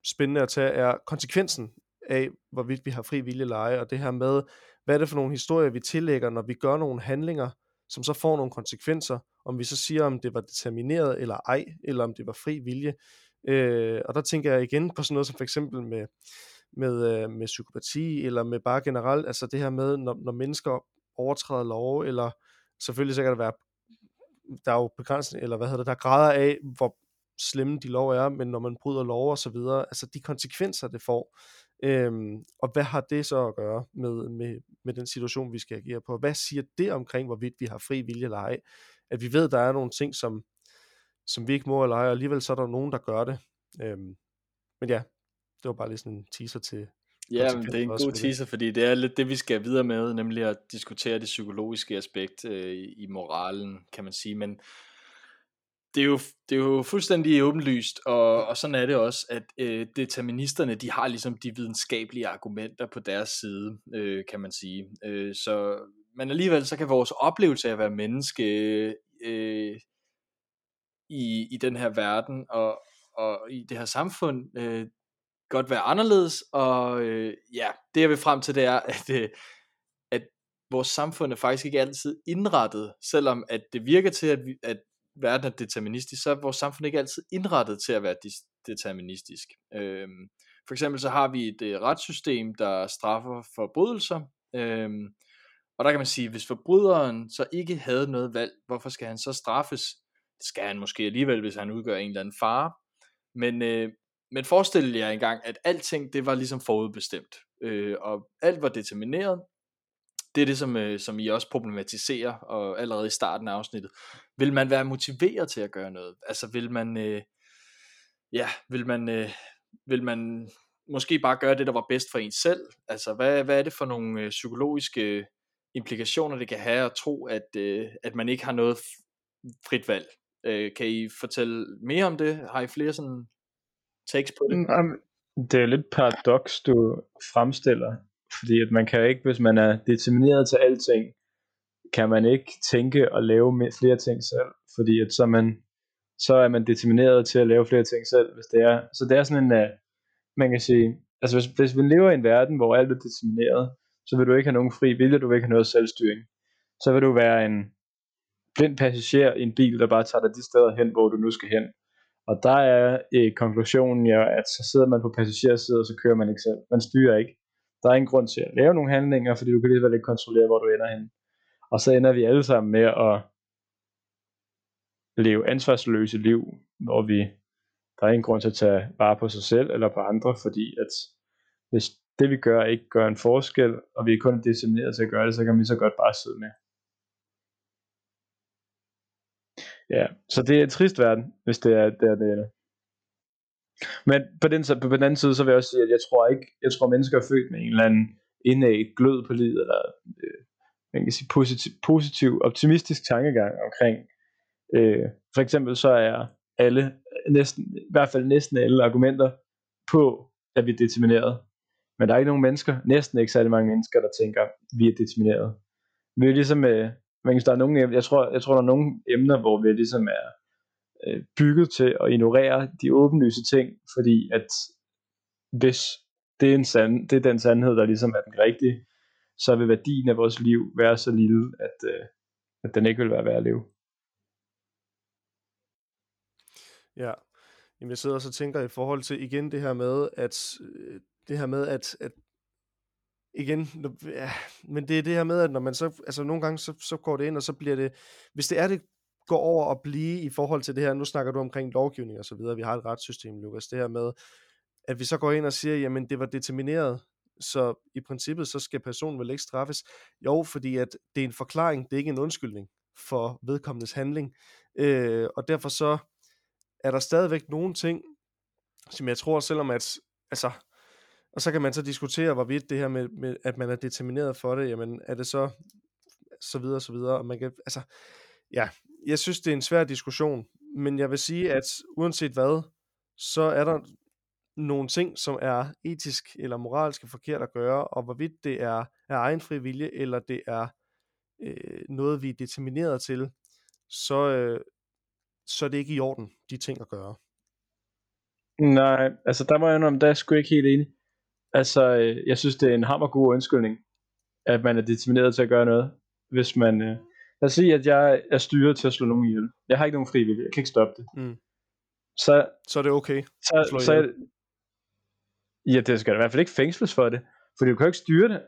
spændende at tage, er konsekvensen af, hvorvidt vi har fri vilje eller ej, og det her med, hvad er det for nogle historier, vi tillægger, når vi gør nogle handlinger, som så får nogle konsekvenser, om vi så siger, om det var determineret eller ej, eller om det var fri vilje. Øh, og der tænker jeg igen på sådan noget som for eksempel med, med, øh, med psykopati, eller med bare generelt, altså det her med, når, når mennesker overtræder lov, eller selvfølgelig så kan der være, der er jo begrænsning, eller hvad hedder det, der er grader af, hvor slemme de lov er, men når man bryder lov og så videre, altså de konsekvenser, det får, øhm, og hvad har det så at gøre med, med, med den situation, vi skal agere på? Hvad siger det omkring, hvorvidt vi har fri vilje eller ej? At vi ved, der er nogle ting, som, som vi ikke må eller ej, og alligevel så er der nogen, der gør det. Øhm, men ja, det var bare lige sådan en teaser til, Ja, men det er en god teaser, fordi det er lidt det, vi skal videre med, nemlig at diskutere det psykologiske aspekt øh, i moralen, kan man sige. Men det er jo, det er jo fuldstændig åbenlyst, og, og sådan er det også, at øh, deterministerne, de har ligesom de videnskabelige argumenter på deres side, øh, kan man sige. Øh, så, men alligevel så kan vores oplevelse af at være menneske øh, i, i den her verden og, og i det her samfund øh, godt være anderledes, og øh, ja, det jeg vil frem til, det er, at, øh, at vores samfund er faktisk ikke altid indrettet, selvom at det virker til, at, vi, at verden er deterministisk, så er vores samfund ikke altid indrettet til at være deterministisk. Øhm, for eksempel så har vi et øh, retssystem, der straffer forbrydelser, øhm, og der kan man sige, hvis forbryderen så ikke havde noget valg, hvorfor skal han så straffes? Det skal han måske alligevel, hvis han udgør en eller anden fare. Men, øh, men forestil jer engang, at alting det var ligesom forudbestemt, øh, og alt var determineret, det er det, som, øh, som I også problematiserer og allerede i starten af afsnittet. Vil man være motiveret til at gøre noget? Altså vil man, øh, ja, vil man, øh, vil man måske bare gøre det, der var bedst for en selv? Altså hvad, hvad er det for nogle øh, psykologiske implikationer, det kan have at tro, at, øh, at man ikke har noget frit valg? Øh, kan I fortælle mere om det? Har I flere sådan takes på det? Det er lidt paradoks, du fremstiller. Fordi at man kan ikke, hvis man er determineret til alting, kan man ikke tænke og lave flere ting selv. Fordi at så, man, så er man determineret til at lave flere ting selv, hvis det er. Så det er sådan en, øh, man kan sige, altså hvis, hvis vi lever i en verden, hvor alt er determineret, så vil du ikke have nogen fri vilje, du vil ikke have noget selvstyring. Så vil du være en blind passager i en bil, der bare tager dig de steder hen, hvor du nu skal hen. Og der er øh, konklusionen jo, at så sidder man på passagersiden, og så kører man ikke selv. Man styrer ikke. Der er ingen grund til at lave nogle handlinger, fordi du kan lige ikke kontrollere, hvor du ender hen. Og så ender vi alle sammen med at leve ansvarsløse liv, hvor vi, der er ingen grund til at tage vare på sig selv eller på andre, fordi at hvis det vi gør ikke gør en forskel, og vi er kun determineret til at gøre det, så kan vi så godt bare sidde med. Ja, så det er en trist verden, hvis det er der det ender. Men på den, på den anden side, så vil jeg også sige, at jeg tror ikke, jeg tror mennesker er født med en eller anden indad glød på livet, eller øh, man kan sige positiv, positiv, optimistisk tankegang omkring. Øh, for eksempel så er alle, næsten, i hvert fald næsten alle argumenter på, at vi er determineret. Men der er ikke nogen mennesker, næsten ikke særlig mange mennesker, der tænker, at vi er determineret. Vi er ligesom, øh, man kan, der er nogle, jeg tror, jeg tror, der er nogle emner, hvor vi ligesom er øh, bygget til at ignorere de åbenlyse ting, fordi at hvis det er, en sand, det er den sandhed, der ligesom er den rigtige, så vil værdien af vores liv være så lille, at, øh, at den ikke vil være værd at leve. Ja, Jamen, jeg sidder og så tænker i forhold til igen det her med, at øh, det her med, at, at igen, ja, men det er det her med, at når man så, altså nogle gange, så, så går det ind, og så bliver det, hvis det er, det går over og blive i forhold til det her, nu snakker du omkring lovgivning og så videre, vi har et retssystem, Lukas, det her med, at vi så går ind og siger, jamen det var determineret, så i princippet, så skal personen vel ikke straffes. Jo, fordi at det er en forklaring, det er ikke en undskyldning for vedkommendes handling. Øh, og derfor så er der stadigvæk nogle ting, som jeg tror, selvom at, altså, og så kan man så diskutere, hvorvidt det her med, med at man er determineret for det, jamen er det så, så videre, så videre, og man kan, altså, ja, jeg synes, det er en svær diskussion, men jeg vil sige, at uanset hvad, så er der nogle ting, som er etisk eller moralsk forkert at gøre, og hvorvidt det er af egen fri vilje, eller det er øh, noget, vi er determineret til, så, øh, så er det ikke i orden, de ting at gøre. Nej, altså der må jeg om, der er sgu ikke helt enig. Altså, øh, jeg synes, det er en hammergod undskyldning, at man er determineret til at gøre noget. Hvis man, øh, lad os sige, at jeg er styret til at slå nogen ihjel. Jeg har ikke nogen frivillig, jeg kan ikke stoppe det. Mm. Så, så er det okay. Så, så, så, ja, det skal i hvert fald ikke fængsles for det, for du kan jo ikke styre det.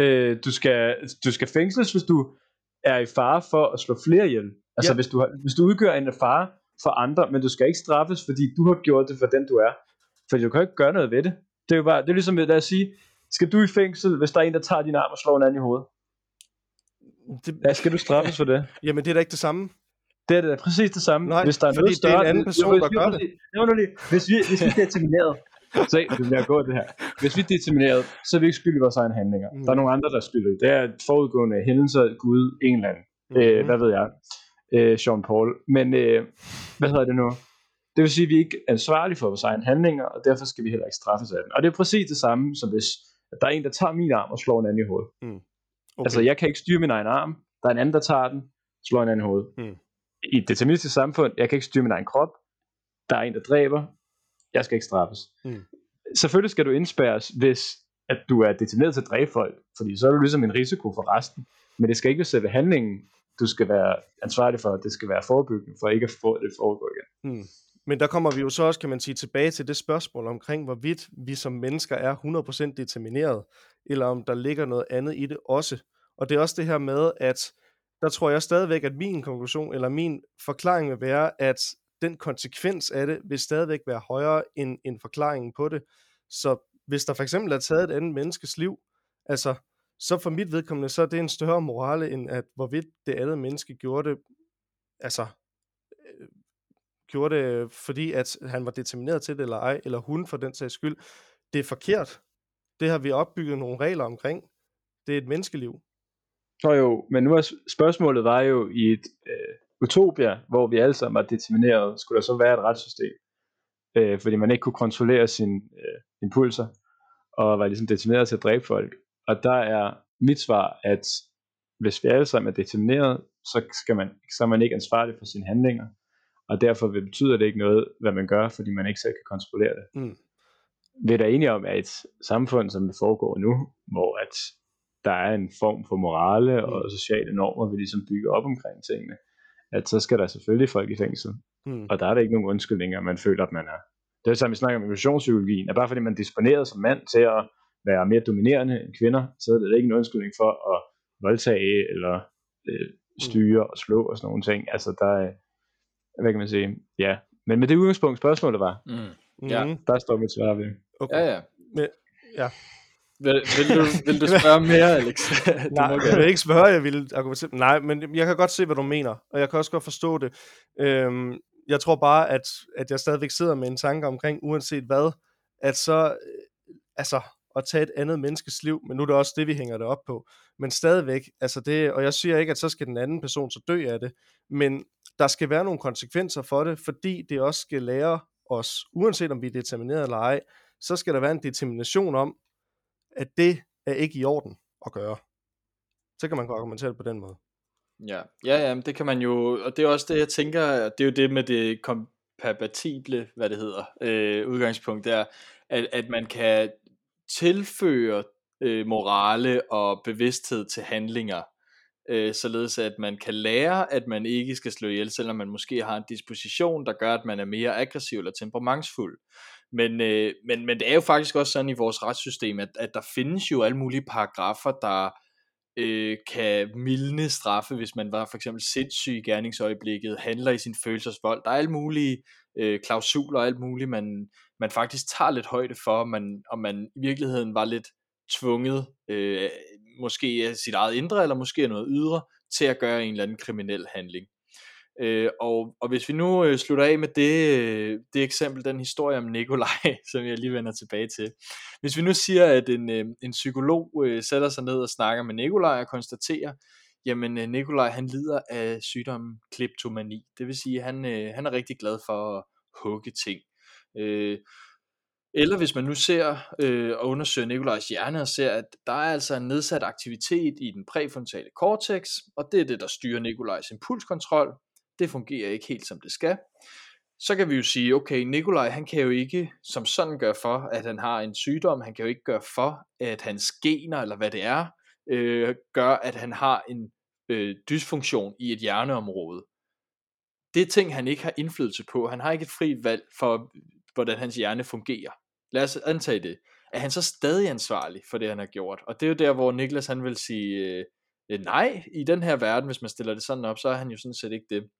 Øh, du, skal, du skal fængsles, hvis du er i fare for at slå flere ihjel. Altså ja. hvis, du har, hvis du udgør en fare for andre, men du skal ikke straffes, fordi du har gjort det for den du er. For du kan ikke gøre noget ved det. Det er jo bare, det er ligesom, lad os sige, skal du i fængsel, hvis der er en, der tager din arm og slår en anden i hovedet? Det... Ja, skal du straffes for det? Jamen det er da ikke det samme. Det er da præcis det samme. Nej, hvis der er noget større, det er en anden person, der gør det. Hvis vi, hvis vi er determineret, Se, det bliver godt det her. Hvis vi er determineret, så er vi ikke skyldige i vores egne handlinger. Mm. Der er nogle andre, der er skyldige. Det er forudgående hændelser, Gud, en eller anden. Mm. Øh, hvad ved jeg? Øh, Sean Paul. Men øh, hvad hedder det nu? Det vil sige, at vi er ikke er ansvarlige for vores egne handlinger, og derfor skal vi heller ikke straffes af den. Og det er præcis det samme, som hvis der er en, der tager min arm og slår en anden i hovedet. Mm. Okay. Altså, jeg kan ikke styre min egen arm. Der er en anden, der tager den, slår en anden i hovedet. Mm. I et deterministisk samfund, jeg kan ikke styre min egen krop. Der er en, der dræber, jeg skal ikke straffes. Mm. Selvfølgelig skal du indspærres, hvis at du er determineret til at dræbe folk, fordi så er du ligesom en risiko for resten. Men det skal ikke være selve handlingen, du skal være ansvarlig for, det skal være forebyggende, for ikke at få det foregå igen. Mm. Men der kommer vi jo så også, kan man sige, tilbage til det spørgsmål omkring, hvorvidt vi som mennesker er 100% determineret, eller om der ligger noget andet i det også. Og det er også det her med, at der tror jeg stadigvæk, at min konklusion, eller min forklaring vil være, at den konsekvens af det vil stadigvæk være højere end, end forklaringen på det. Så hvis der for eksempel er taget et andet menneskes liv, altså, så for mit vedkommende, så er det en større morale, end at hvorvidt det andet menneske gjorde det, altså, øh, gjorde det, øh, fordi at han var determineret til det eller ej, eller hun for den sags skyld. Det er forkert. Det har vi opbygget nogle regler omkring. Det er et menneskeliv. Så jo, men nu er spørgsmålet var jo i et øh, utopia, hvor vi alle sammen var determineret, skulle der så være et retssystem, øh, fordi man ikke kunne kontrollere sine øh, impulser, og var ligesom determineret til at dræbe folk. Og der er mit svar, at hvis vi alle sammen er determineret, så, skal man, så er man ikke ansvarlig for sine handlinger, og derfor betyder det ikke noget, hvad man gør, fordi man ikke selv kan kontrollere det. Mm. Vi er da enige om, at et samfund, som det foregår nu, hvor at der er en form for morale mm. og sociale normer, vi ligesom bygger op omkring tingene, at så skal der selvfølgelig folk i fængsel. Mm. Og der er der ikke nogen undskyldninger, man føler, at man er. Det er det samme, vi snakker om evolutionspsykologien, at bare fordi man er disponeret som mand til at være mere dominerende end kvinder, så er det ikke en undskyldning for at voldtage eller øh, styre og slå og sådan nogle ting. Altså der er, hvad kan man sige, ja. Men med det udgangspunkt spørgsmålet var, mm. ja. der står mit svar ved. Okay. Ja, ja. Men, ja. Vil, vil, du, vil du spørge mere, Alex? du Nej, jeg vil ikke spørge, jeg vil argumentere. Nej, men jeg kan godt se, hvad du mener, og jeg kan også godt forstå det. Øhm, jeg tror bare, at, at jeg stadigvæk sidder med en tanke omkring, uanset hvad, at så, øh, altså, at tage et andet menneskes liv, men nu er det også det, vi hænger det op på. Men stadigvæk, altså det, og jeg siger ikke, at så skal den anden person så dø af det, men der skal være nogle konsekvenser for det, fordi det også skal lære os, uanset om vi er determineret eller ej, så skal der være en determination om, at det er ikke i orden at gøre. Så kan man godt argumentere på den måde. Ja, ja, ja, det kan man jo, og det er også det, jeg tænker, det er jo det med det kompatible, hvad det hedder, øh, udgangspunkt, der, at, at man kan tilføre øh, morale og bevidsthed til handlinger, øh, således at man kan lære, at man ikke skal slå ihjel, selvom man måske har en disposition, der gør, at man er mere aggressiv eller temperamentsfuld. Men, øh, men, men det er jo faktisk også sådan i vores retssystem, at, at der findes jo alle mulige paragrafer, der øh, kan mildne straffe, hvis man var for eksempel sindssyg i gerningsøjeblikket, handler i sin følelsesvold. Der er alle mulige øh, klausuler og alt muligt, man, man faktisk tager lidt højde for, om man, om man i virkeligheden var lidt tvunget, øh, måske af sit eget indre, eller måske noget ydre, til at gøre en eller anden kriminel handling. Øh, og, og hvis vi nu øh, slutter af med det, øh, det eksempel, den historie om Nikolaj, som jeg lige vender tilbage til. Hvis vi nu siger, at en, øh, en psykolog øh, sætter sig ned og snakker med Nikolaj og konstaterer, jamen øh, Nikolaj han lider af sygdommen kleptomani. Det vil sige, at han, øh, han er rigtig glad for at hugge ting. Øh, eller hvis man nu ser øh, og undersøger Nikolajs hjerne og ser, at der er altså en nedsat aktivitet i den præfrontale cortex, og det er det, der styrer Nikolajs impulskontrol, det fungerer ikke helt som det skal, så kan vi jo sige, okay, Nikolaj han kan jo ikke som sådan gøre for, at han har en sygdom, han kan jo ikke gøre for, at hans gener, eller hvad det er, øh, gør, at han har en øh, dysfunktion i et hjerneområde. Det er ting, han ikke har indflydelse på. Han har ikke et fri valg for, hvordan hans hjerne fungerer. Lad os antage det. Er han så stadig ansvarlig for det, han har gjort? Og det er jo der, hvor Niklas han vil sige, øh, øh, nej, i den her verden, hvis man stiller det sådan op, så er han jo sådan set ikke det.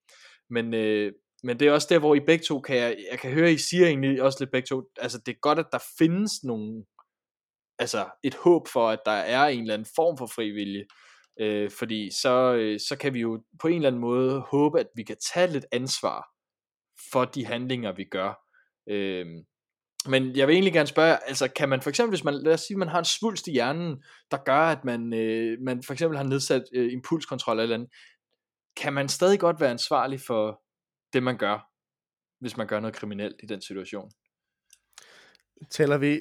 Men, øh, men det er også der, hvor I begge to kan jeg, jeg kan høre, I siger egentlig også lidt begge to, altså det er godt, at der findes nogle, altså et håb for, at der er en eller anden form for frivillige, øh, fordi så, øh, så kan vi jo på en eller anden måde håbe, at vi kan tage lidt ansvar for de handlinger, vi gør. Øh, men jeg vil egentlig gerne spørge, altså kan man for eksempel, hvis man, lad os sige, man har en svulst i hjernen, der gør, at man, øh, man for eksempel har nedsat øh, impulskontrol eller andet, kan man stadig godt være ansvarlig for det, man gør, hvis man gør noget kriminelt i den situation? Taler vi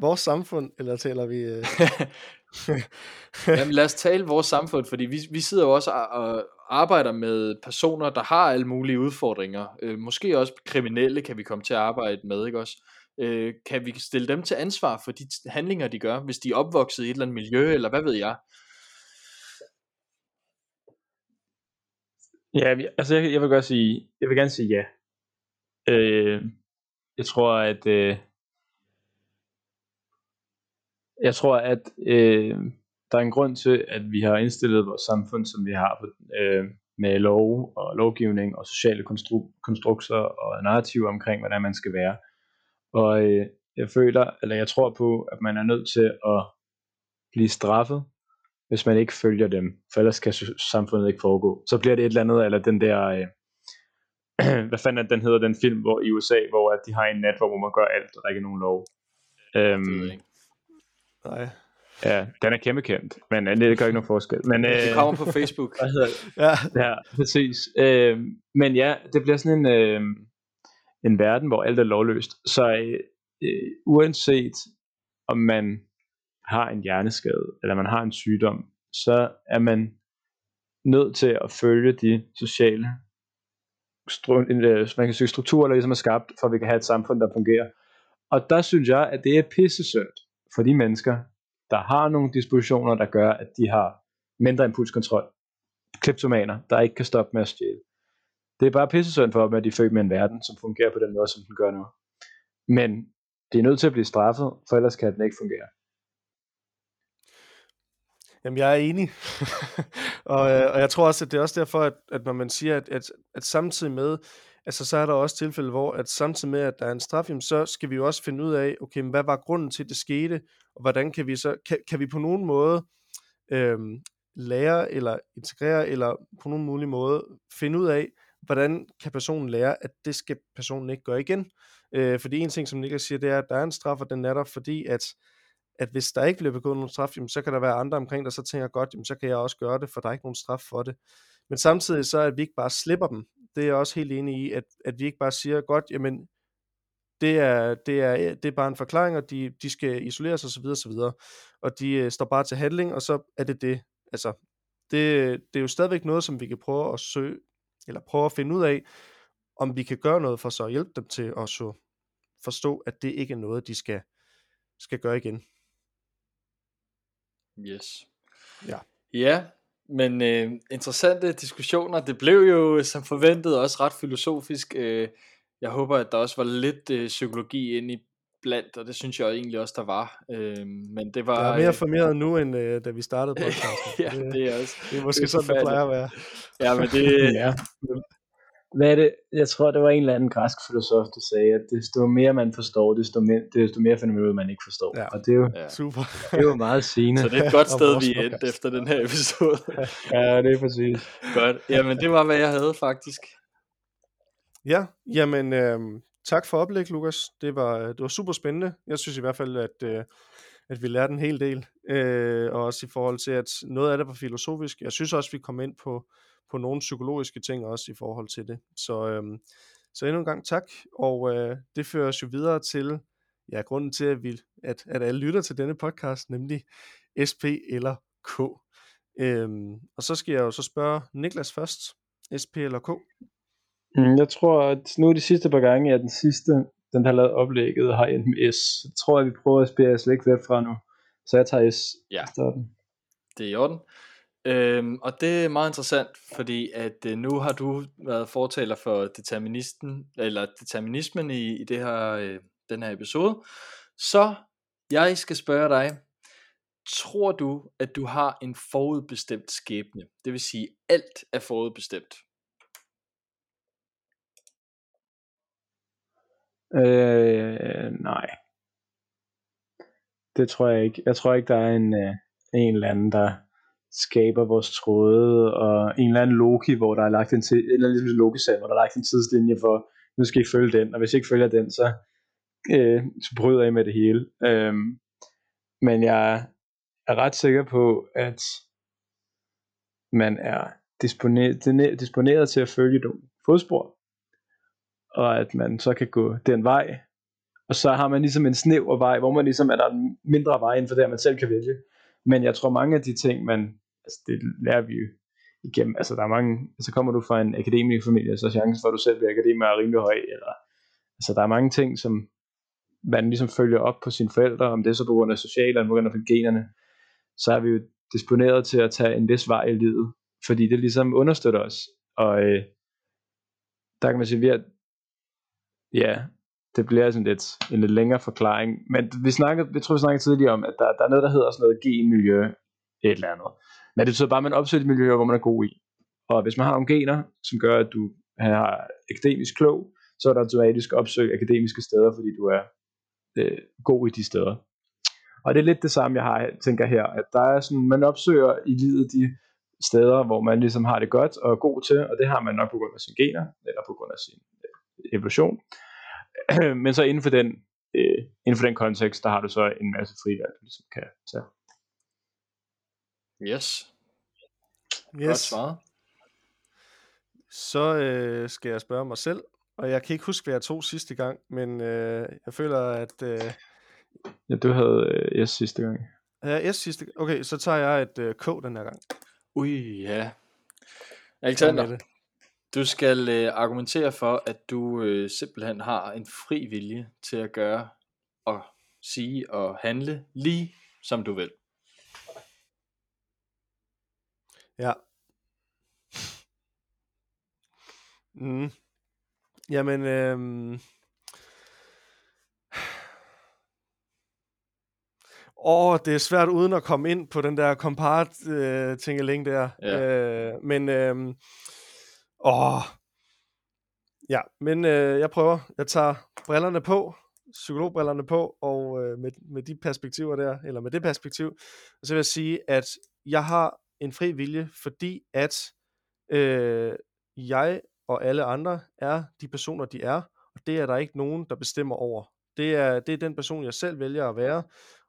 vores samfund, eller taler vi... Øh... Jamen lad os tale vores samfund, fordi vi, vi sidder jo også og arbejder med personer, der har alle mulige udfordringer. Øh, måske også kriminelle kan vi komme til at arbejde med, ikke også? Øh, kan vi stille dem til ansvar for de handlinger, de gør, hvis de er opvokset i et eller andet miljø, eller hvad ved jeg? Ja, altså jeg, jeg vil godt sige, jeg vil gerne sige ja. Øh, jeg tror, at øh, jeg tror, at øh, der er en grund til, at vi har indstillet vores samfund, som vi har øh, med lov og lovgivning og sociale konstru- konstrukser og narrativer omkring, hvordan man skal være. Og øh, jeg føler, eller jeg tror på, at man er nødt til at blive straffet, hvis man ikke følger dem, for ellers kan samfundet ikke foregå. Så bliver det et eller andet, eller den der, øh, hvad fanden den hedder, den film hvor i USA, hvor at de har en nat, hvor man gør alt, og der er ikke nogen lov. Øhm, Nej. Ja, den er kæmpe kendt, men øh, det gør ikke nogen forskel. Men, øh, det kommer på Facebook. Hvad hedder det? Ja. ja, præcis. Øh, men ja, det bliver sådan en, øh, en verden, hvor alt er lovløst. Så øh, øh, uanset om man har en hjerneskade, eller man har en sygdom, så er man nødt til at følge de sociale øh, man kan sige, strukturer, der ligesom er skabt, for at vi kan have et samfund, der fungerer. Og der synes jeg, at det er pissesynd for de mennesker, der har nogle dispositioner, der gør, at de har mindre impulskontrol. Kleptomaner, der ikke kan stoppe med at stjæle. Det er bare pissesynd for dem, at de er født med en verden, som fungerer på den måde, som den gør nu. Men det er nødt til at blive straffet, for ellers kan den ikke fungere. Jamen, jeg er enig. og, øh, og jeg tror også, at det er også derfor, at, at når man siger, at, at, at samtidig med, altså så er der også tilfælde, hvor at samtidig med, at der er en straf, jamen, så skal vi jo også finde ud af, okay, men hvad var grunden til, at det skete, og hvordan kan vi så, kan, kan vi på nogen måde øhm, lære eller integrere, eller på nogen mulig måde finde ud af, hvordan kan personen lære, at det skal personen ikke gøre igen? Øh, fordi en ting, som Niklas siger, det er, at der er en straf, og den er der, fordi at, at hvis der ikke bliver begået nogen straf, jamen, så kan der være andre omkring, der så tænker godt, jamen, så kan jeg også gøre det, for der er ikke nogen straf for det. Men samtidig så, at vi ikke bare slipper dem, det er jeg også helt enig i, at, at vi ikke bare siger, godt, jamen, det er, det er, det er bare en forklaring, og de, de skal isoleres osv. osv. Og de øh, står bare til handling, og så er det det. Altså, det, det er jo stadigvæk noget, som vi kan prøve at søge, eller prøve at finde ud af, om vi kan gøre noget for så at hjælpe dem til at så forstå, at det ikke er noget, de skal, skal gøre igen. Yes. Ja. Ja, men øh, interessante diskussioner. Det blev jo som forventet også ret filosofisk. Øh, jeg håber, at der også var lidt øh, psykologi ind i blandt, og det synes jeg egentlig også, der var. Øh, men det var... Jeg er mere formeret nu, end øh, da vi startede podcasten. ja, det, det er også... Det er måske det er sådan, det plejer at være. Ja, men det... ja. Hvad er det? Jeg tror, det var en eller anden græsk filosof, der sagde, at desto mere man forstår, desto mere, desto mere finder man ud man ikke forstår. Ja. Og det er jo, Ja. Super. det er jo meget sigende. Så det er et godt sted, vi endte efter den her episode. Ja, det er præcis. godt. Jamen, det var, hvad jeg havde faktisk. Ja, jamen øh, tak for oplæg, Lukas. Det var, det var super spændende. Jeg synes i hvert fald, at, øh, at vi lærte en hel del. Øh, og også i forhold til, at noget af det var filosofisk. Jeg synes også, vi kom ind på, på nogle psykologiske ting også i forhold til det. Så, øh, så endnu en gang tak. Og øh, det fører os jo videre til, ja, grunden til, at, vi, at, at alle lytter til denne podcast, nemlig SP eller K. Øhm, og så skal jeg jo så spørge Niklas først. SP eller K? Mm, Jeg tror, at nu de sidste par gange, at den sidste, den der har lavet oplægget, har endt med S. Jeg tror, at vi prøver at os lidt væk fra nu. Så jeg tager S Ja. efter den. Det er i orden. Øhm, og det er meget interessant, fordi at øh, nu har du været fortaler for deterministen, eller determinismen i, i det her, øh, den her episode. Så jeg skal spørge dig, tror du, at du har en forudbestemt skæbne? Det vil sige, alt er forudbestemt. Øh, nej. Det tror jeg ikke. Jeg tror ikke, der er en, øh, en eller anden, der skaber vores tråde, og en eller anden Loki, hvor der er lagt en, til, eller ligesom loki hvor der er lagt en tidslinje for, nu skal I følge den, og hvis I ikke følger den, så, øh, så bryder I med det hele. Øhm, men jeg er ret sikker på, at man er disponeret, disponeret til at følge nogle fodspor, og at man så kan gå den vej, og så har man ligesom en snæver vej, hvor man ligesom er der en mindre vej inden for det, man selv kan vælge. Men jeg tror mange af de ting, man, altså det lærer vi jo igennem, altså der er mange, altså kommer du fra en akademisk familie, så er chancen for, at du selv bliver akademiker er rimelig høj, eller, altså der er mange ting, som man ligesom følger op på sine forældre, om det er så på grund af sociale, eller på grund af generne, så er vi jo disponeret til at tage en vis vej i livet, fordi det ligesom understøtter os, og øh, der kan man sige, vi er, ja, det bliver sådan lidt en lidt længere forklaring, men vi snakkede, jeg tror vi snakkede tidligere om, at der, der er noget, der hedder sådan noget genmiljø, et eller andet. Men det betyder bare, at man opsøger et miljøer, hvor man er god i. Og hvis man har nogle gener, som gør, at du har akademisk klog, så er der automatisk opsøge akademiske steder, fordi du er øh, god i de steder. Og det er lidt det samme, jeg har, tænker her, at der er sådan, man opsøger i livet de steder, hvor man ligesom har det godt og er god til, og det har man nok på grund af sine gener, eller på grund af sin øh, evolution. Men så inden for den, øh, inden for den kontekst, der har du så en masse frivalg, du ligesom kan tage. Yes, Yes. godt svaret. Så øh, skal jeg spørge mig selv, og jeg kan ikke huske, hvad jeg tog sidste gang, men øh, jeg føler, at... Øh, Ja, du havde øh, S sidste gang. ja, S sidste gang. Okay, så tager jeg et øh, K den her gang. Ui, ja. Alexander. Du skal øh, argumentere for, at du øh, simpelthen har en fri vilje til at gøre og sige og handle lige som du vil. Ja. Mm. Jamen, øhm... Åh, det er svært uden at komme ind på den der compart øh, tingeling der. Ja. Øh, men, øhm åh. Ja, men øh, jeg prøver. Jeg tager brillerne på, psykologbrillerne på, og øh, med, med de perspektiver der, eller med det perspektiv, og så vil jeg sige, at jeg har en fri vilje, fordi at øh, jeg og alle andre er de personer, de er, og det er der ikke nogen, der bestemmer over. Det er, det er den person, jeg selv vælger at være,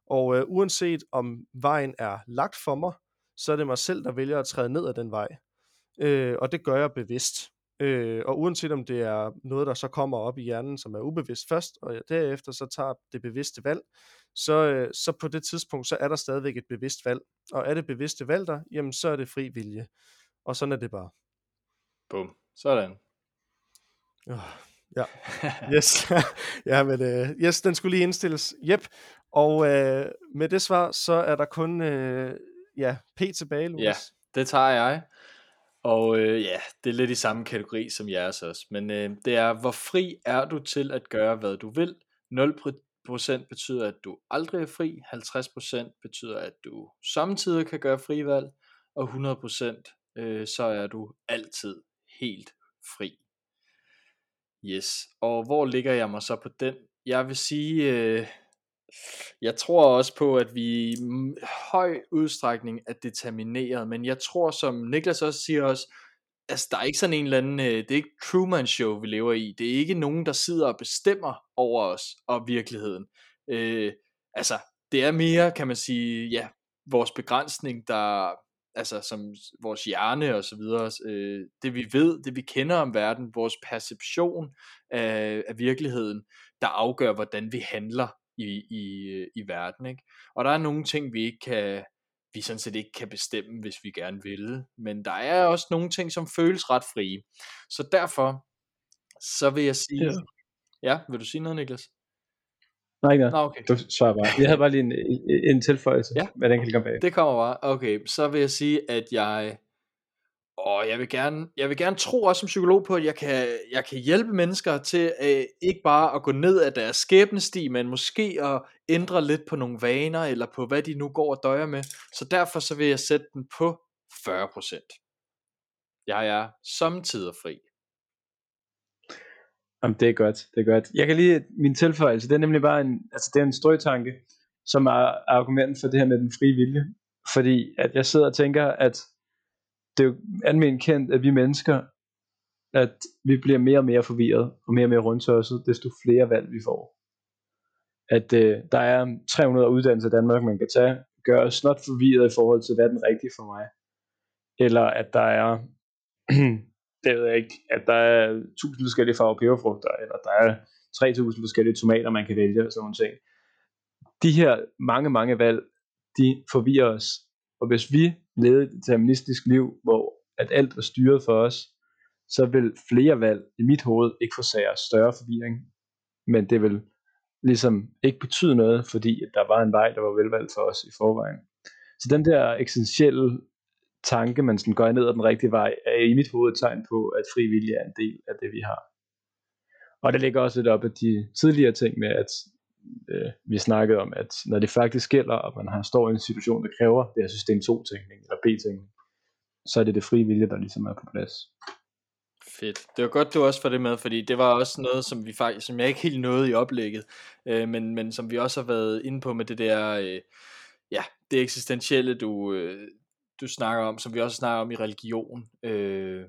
og øh, uanset om vejen er lagt for mig, så er det mig selv, der vælger at træde ned ad den vej. Øh, og det gør jeg bevidst. Øh, og uanset om det er noget, der så kommer op i hjernen, som er ubevidst først, og derefter så tager det bevidste valg, så, øh, så på det tidspunkt, så er der stadigvæk et bevidst valg. Og er det bevidste valg der, jamen så er det fri vilje. Og sådan er det bare. Bum. Sådan. Oh, ja, yes. ja, men uh, yes, den skulle lige indstilles. Yep. Og uh, med det svar, så er der kun uh, ja, P tilbage, Lukas. Ja, det tager jeg. Og øh, ja, det er lidt i samme kategori som jeres også. Men øh, det er, hvor fri er du til at gøre, hvad du vil? 0% betyder, at du aldrig er fri. 50% betyder, at du samtidig kan gøre frivalg. Og 100% øh, så er du altid helt fri. Yes, og hvor ligger jeg mig så på den? Jeg vil sige, øh, jeg tror også på, at vi i høj udstrækning er determineret, men jeg tror, som Niklas også siger også, altså der er ikke sådan en eller anden, øh, det er ikke Truman Show, vi lever i. Det er ikke nogen, der sidder og bestemmer over os og virkeligheden. Øh, altså, det er mere, kan man sige, ja, vores begrænsning, der, altså som vores hjerne og så videre, øh, det vi ved, det vi kender om verden, vores perception af, af virkeligheden, der afgør, hvordan vi handler i, i, i verden. Ikke? Og der er nogle ting, vi ikke kan, vi sådan set ikke kan bestemme, hvis vi gerne vil. Men der er også nogle ting, som føles ret frie. Så derfor, så vil jeg sige... Ja, ja vil du sige noget, Niklas? Nej, ikke noget. Nå, okay. Du svarer bare. Jeg havde bare lige en, en tilføjelse, ja. men den kan lige komme bag. Det kommer bare. Okay, så vil jeg sige, at jeg og jeg vil gerne, jeg vil gerne tro også som psykolog på, at jeg kan, jeg kan hjælpe mennesker til øh, ikke bare at gå ned af deres skæbnesti, men måske at ændre lidt på nogle vaner, eller på hvad de nu går og døjer med. Så derfor så vil jeg sætte den på 40%. Jeg er samtidig fri. Jamen, det er godt, det er godt. Jeg kan lige, min tilføjelse, det er nemlig bare en, altså det er en strøtanke, som er argument for det her med den frie vilje. Fordi at jeg sidder og tænker, at det er jo almindeligt kendt, at vi mennesker, at vi bliver mere og mere forvirret, og mere og mere rundtørset, desto flere valg vi får. At øh, der er 300 uddannelser i Danmark, man kan tage, gør os snot forvirret i forhold til, hvad er den rigtige for mig. Eller at der er, det ved jeg ikke, at der er 1000 forskellige farver peberfrugter, eller der er 3000 forskellige tomater, man kan vælge, og sådan nogle ting. De her mange, mange valg, de forvirrer os. Og hvis vi levede et deterministisk liv, hvor at alt var styret for os, så vil flere valg i mit hoved ikke forsage større forvirring. Men det vil ligesom ikke betyde noget, fordi at der var en vej, der var velvalgt for os i forvejen. Så den der eksistentielle tanke, man sådan går ned ad den rigtige vej, er i mit hoved et tegn på, at fri vilje er en del af det, vi har. Og det ligger også lidt op af de tidligere ting med, at øh, vi snakkede om, at når det faktisk gælder, og man har står i en situation, der kræver det her system 2-tænkning, eller B-tænkning, så er det det frie vilje, der ligesom er på plads. Fedt. Det var godt, du også får det med, fordi det var også noget, som vi faktisk, som jeg ikke helt nåede i oplægget, øh, men, men som vi også har været inde på med det der, øh, ja, det eksistentielle, du, øh, du snakker om, som vi også snakker om i religion. Øh,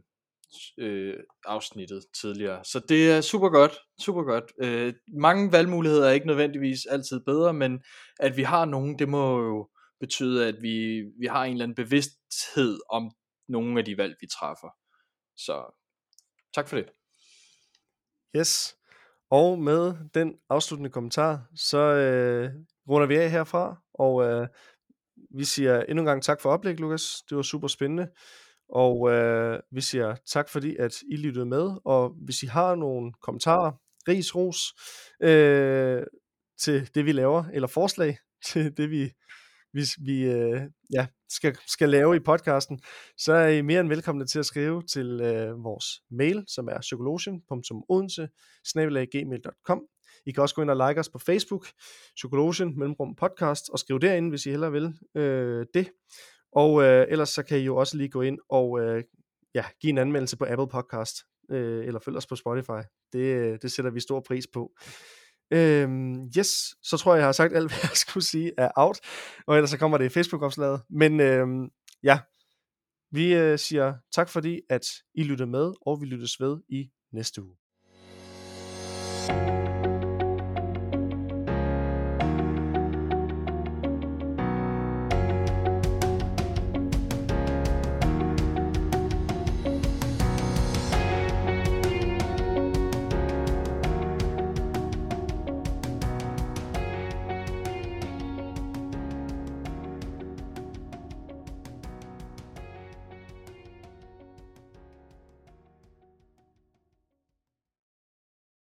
øh, afsnittet tidligere. Så det er super godt, super godt. Øh, mange valgmuligheder er ikke nødvendigvis altid bedre, men at vi har nogen, det må jo betyde, at vi, vi har en eller anden bevidsthed om nogle af de valg, vi træffer. Så tak for det. Yes. Og med den afsluttende kommentar, så øh, runder vi af herfra, og øh, vi siger endnu en gang tak for oplæg, Lukas. Det var super spændende. Og øh, vi siger tak fordi, at I lyttede med, og hvis I har nogle kommentarer, ris, ros øh, til det, vi laver, eller forslag til det, vi, vi, vi øh, ja, skal, skal lave i podcasten, så er I mere end velkomne til at skrive til øh, vores mail, som er psykologien.odense I kan også gå ind og like os på Facebook, Psykologien Mellemrum Podcast, og skrive derinde, hvis I hellere vil øh, det. Og øh, ellers så kan I jo også lige gå ind og øh, ja, give en anmeldelse på Apple Podcast, øh, eller følg os på Spotify. Det, øh, det sætter vi stor pris på. Øhm, yes, så tror jeg, jeg har sagt alt, hvad jeg skulle sige er out, og ellers så kommer det i Facebook-opslaget. Men øhm, ja, Vi øh, siger tak fordi, at I lytter med, og vi lyttes ved i næste uge.